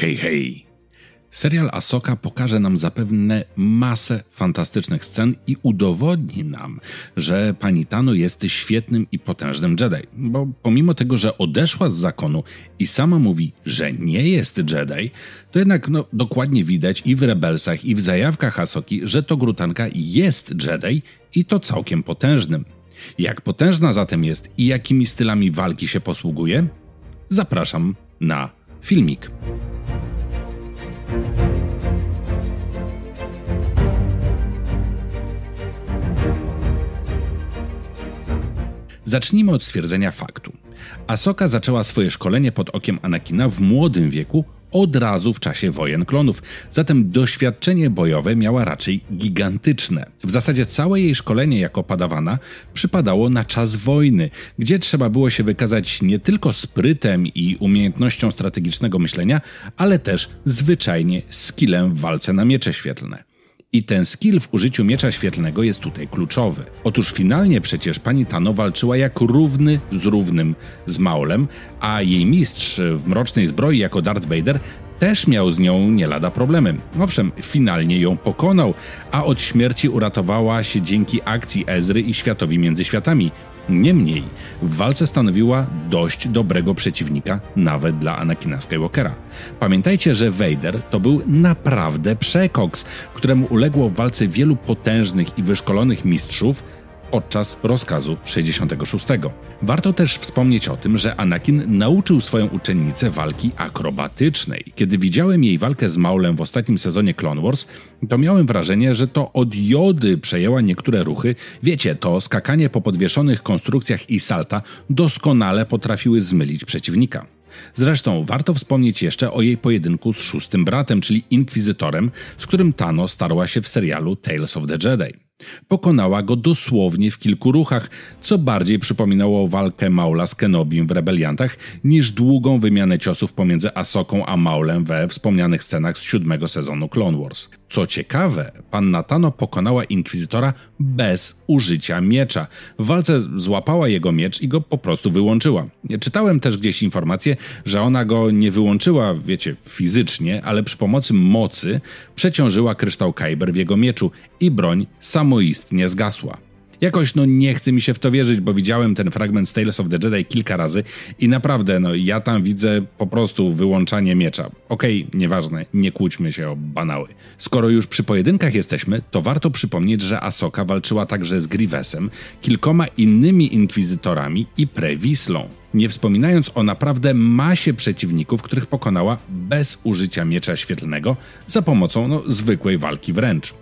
Hej, hej! Serial Asoka pokaże nam zapewne masę fantastycznych scen i udowodni nam, że pani Tano jest świetnym i potężnym Jedi. Bo pomimo tego, że odeszła z zakonu i sama mówi, że nie jest Jedi, to jednak no, dokładnie widać i w Rebelsach, i w zajawkach Asoki, że to grutanka jest Jedi i to całkiem potężnym. Jak potężna zatem jest i jakimi stylami walki się posługuje? Zapraszam na filmik. Zacznijmy od stwierdzenia faktu. Asoka zaczęła swoje szkolenie pod okiem Anakina w młodym wieku, od razu w czasie wojen klonów, zatem doświadczenie bojowe miała raczej gigantyczne. W zasadzie całe jej szkolenie jako padawana przypadało na czas wojny, gdzie trzeba było się wykazać nie tylko sprytem i umiejętnością strategicznego myślenia, ale też zwyczajnie skillem w walce na miecze świetlne. I ten skill w użyciu miecza świetlnego jest tutaj kluczowy. Otóż finalnie przecież pani Tano walczyła jak równy z równym z Maulem, a jej mistrz w mrocznej zbroi jako Darth Vader też miał z nią nie lada problemy. Owszem, finalnie ją pokonał, a od śmierci uratowała się dzięki akcji Ezry i Światowi Między Światami. Niemniej, w walce stanowiła dość dobrego przeciwnika nawet dla Anakina Skywalkera. Pamiętajcie, że Vader to był naprawdę przekoks, któremu uległo w walce wielu potężnych i wyszkolonych mistrzów, podczas rozkazu 66. Warto też wspomnieć o tym, że Anakin nauczył swoją uczennicę walki akrobatycznej. Kiedy widziałem jej walkę z Maulem w ostatnim sezonie Clone Wars, to miałem wrażenie, że to od Jody przejęła niektóre ruchy. Wiecie, to skakanie po podwieszonych konstrukcjach i salta doskonale potrafiły zmylić przeciwnika. Zresztą warto wspomnieć jeszcze o jej pojedynku z szóstym bratem, czyli Inkwizytorem, z którym Tano starła się w serialu Tales of the Jedi. Pokonała go dosłownie w kilku ruchach, co bardziej przypominało walkę Maula z Kenobim w Rebeliantach niż długą wymianę ciosów pomiędzy Asoką a Maulem we wspomnianych scenach z siódmego sezonu Clone Wars. Co ciekawe, panna Tano pokonała Inkwizytora bez użycia miecza. W walce złapała jego miecz i go po prostu wyłączyła. Czytałem też gdzieś informację, że ona go nie wyłączyła, wiecie, fizycznie, ale przy pomocy mocy przeciążyła kryształ Kyber w jego mieczu i broń samoistnie zgasła. Jakoś no nie chce mi się w to wierzyć, bo widziałem ten fragment z Tales of the Jedi kilka razy i naprawdę no ja tam widzę po prostu wyłączanie miecza. Okej, okay, nieważne, nie kłóćmy się o banały. Skoro już przy pojedynkach jesteśmy, to warto przypomnieć, że Asoka walczyła także z Grivesem, kilkoma innymi inkwizytorami i Prewislą. Nie wspominając o naprawdę masie przeciwników, których pokonała bez użycia miecza świetlnego za pomocą no, zwykłej walki wręcz.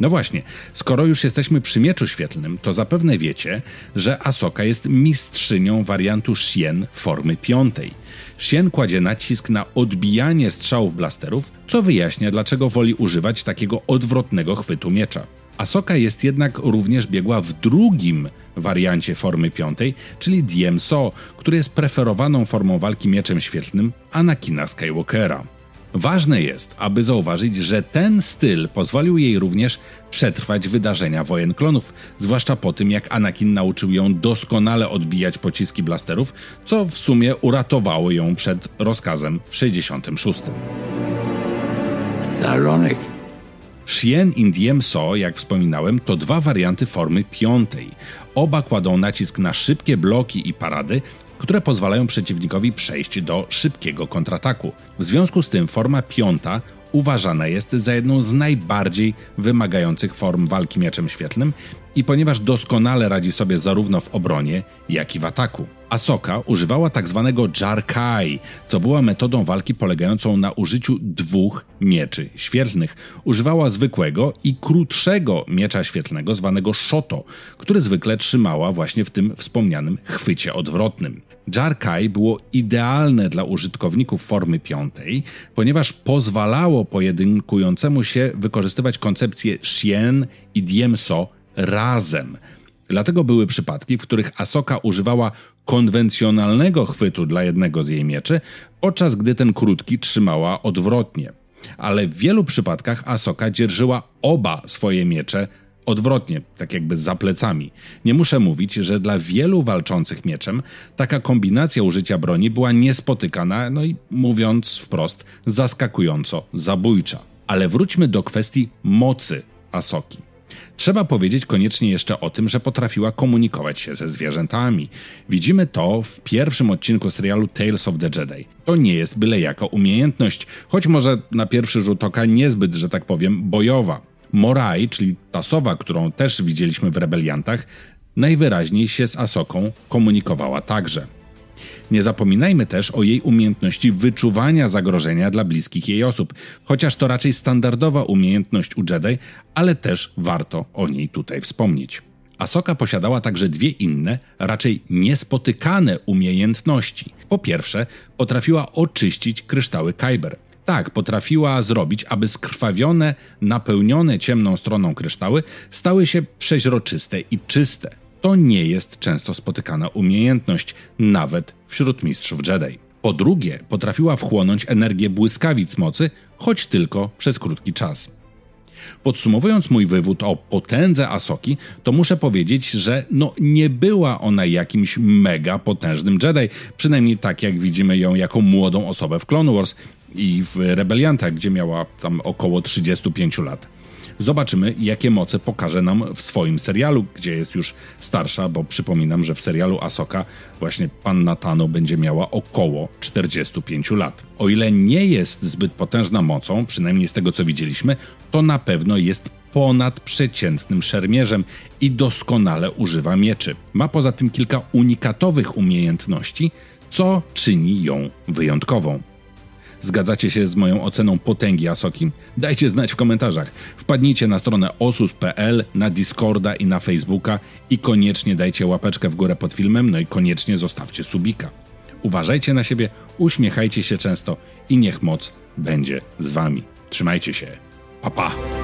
No właśnie, skoro już jesteśmy przy mieczu świetlnym, to zapewne wiecie, że Asoka jest mistrzynią wariantu Shien formy piątej. Shien kładzie nacisk na odbijanie strzałów blasterów, co wyjaśnia, dlaczego woli używać takiego odwrotnego chwytu miecza. Asoka jest jednak również biegła w drugim wariancie formy piątej, czyli DMSO, który jest preferowaną formą walki mieczem świetlnym Anakina Skywalkera. Ważne jest, aby zauważyć, że ten styl pozwolił jej również przetrwać wydarzenia wojen klonów, zwłaszcza po tym jak Anakin nauczył ją doskonale odbijać pociski blasterów, co w sumie uratowało ją przed rozkazem 66. Ironic. Shien i Diem So, jak wspominałem, to dwa warianty formy piątej. Oba kładą nacisk na szybkie bloki i parady, które pozwalają przeciwnikowi przejść do szybkiego kontrataku. W związku z tym forma piąta uważana jest za jedną z najbardziej wymagających form walki mieczem świetlnym i ponieważ doskonale radzi sobie zarówno w obronie, jak i w ataku. Asoka używała tak zwanego Jarkai, co była metodą walki polegającą na użyciu dwóch mieczy świetlnych. Używała zwykłego i krótszego miecza świetlnego zwanego Shoto, który zwykle trzymała właśnie w tym wspomnianym chwycie odwrotnym. Jarkai było idealne dla użytkowników formy piątej, ponieważ pozwalało pojedynkującemu się wykorzystywać koncepcję Shien i Diemso razem. Dlatego były przypadki, w których Asoka używała konwencjonalnego chwytu dla jednego z jej mieczy, podczas gdy ten krótki trzymała odwrotnie. Ale w wielu przypadkach Asoka dzierżyła oba swoje miecze Odwrotnie, tak jakby za plecami. Nie muszę mówić, że dla wielu walczących mieczem taka kombinacja użycia broni była niespotykana, no i mówiąc wprost, zaskakująco zabójcza. Ale wróćmy do kwestii mocy Asoki. Trzeba powiedzieć koniecznie jeszcze o tym, że potrafiła komunikować się ze zwierzętami. Widzimy to w pierwszym odcinku serialu Tales of the Jedi. To nie jest byle jaka umiejętność, choć może na pierwszy rzut oka niezbyt, że tak powiem, bojowa. Morai, czyli ta sowa, którą też widzieliśmy w Rebeliantach, najwyraźniej się z Asoką komunikowała także. Nie zapominajmy też o jej umiejętności wyczuwania zagrożenia dla bliskich jej osób, chociaż to raczej standardowa umiejętność u Jedi, ale też warto o niej tutaj wspomnieć. Asoka posiadała także dwie inne, raczej niespotykane umiejętności. Po pierwsze, potrafiła oczyścić kryształy Kyber. Tak, potrafiła zrobić, aby skrwawione, napełnione ciemną stroną kryształy stały się przeźroczyste i czyste. To nie jest często spotykana umiejętność, nawet wśród mistrzów Jedi. Po drugie, potrafiła wchłonąć energię błyskawic mocy, choć tylko przez krótki czas. Podsumowując mój wywód o potędze Asoki, to muszę powiedzieć, że no nie była ona jakimś mega potężnym Jedi, przynajmniej tak jak widzimy ją jako młodą osobę w Clone Wars i w Rebeliantach, gdzie miała tam około 35 lat. Zobaczymy, jakie moce pokaże nam w swoim serialu, gdzie jest już starsza, bo przypominam, że w serialu Asoka właśnie panna Tano będzie miała około 45 lat. O ile nie jest zbyt potężna mocą, przynajmniej z tego co widzieliśmy, to na pewno jest ponadprzeciętnym szermierzem i doskonale używa mieczy. Ma poza tym kilka unikatowych umiejętności, co czyni ją wyjątkową. Zgadzacie się z moją oceną potęgi Asoki? Dajcie znać w komentarzach. Wpadnijcie na stronę osus.pl, na Discorda i na Facebooka i koniecznie dajcie łapeczkę w górę pod filmem, no i koniecznie zostawcie subika. Uważajcie na siebie, uśmiechajcie się często i niech moc będzie z wami. Trzymajcie się. Pa pa!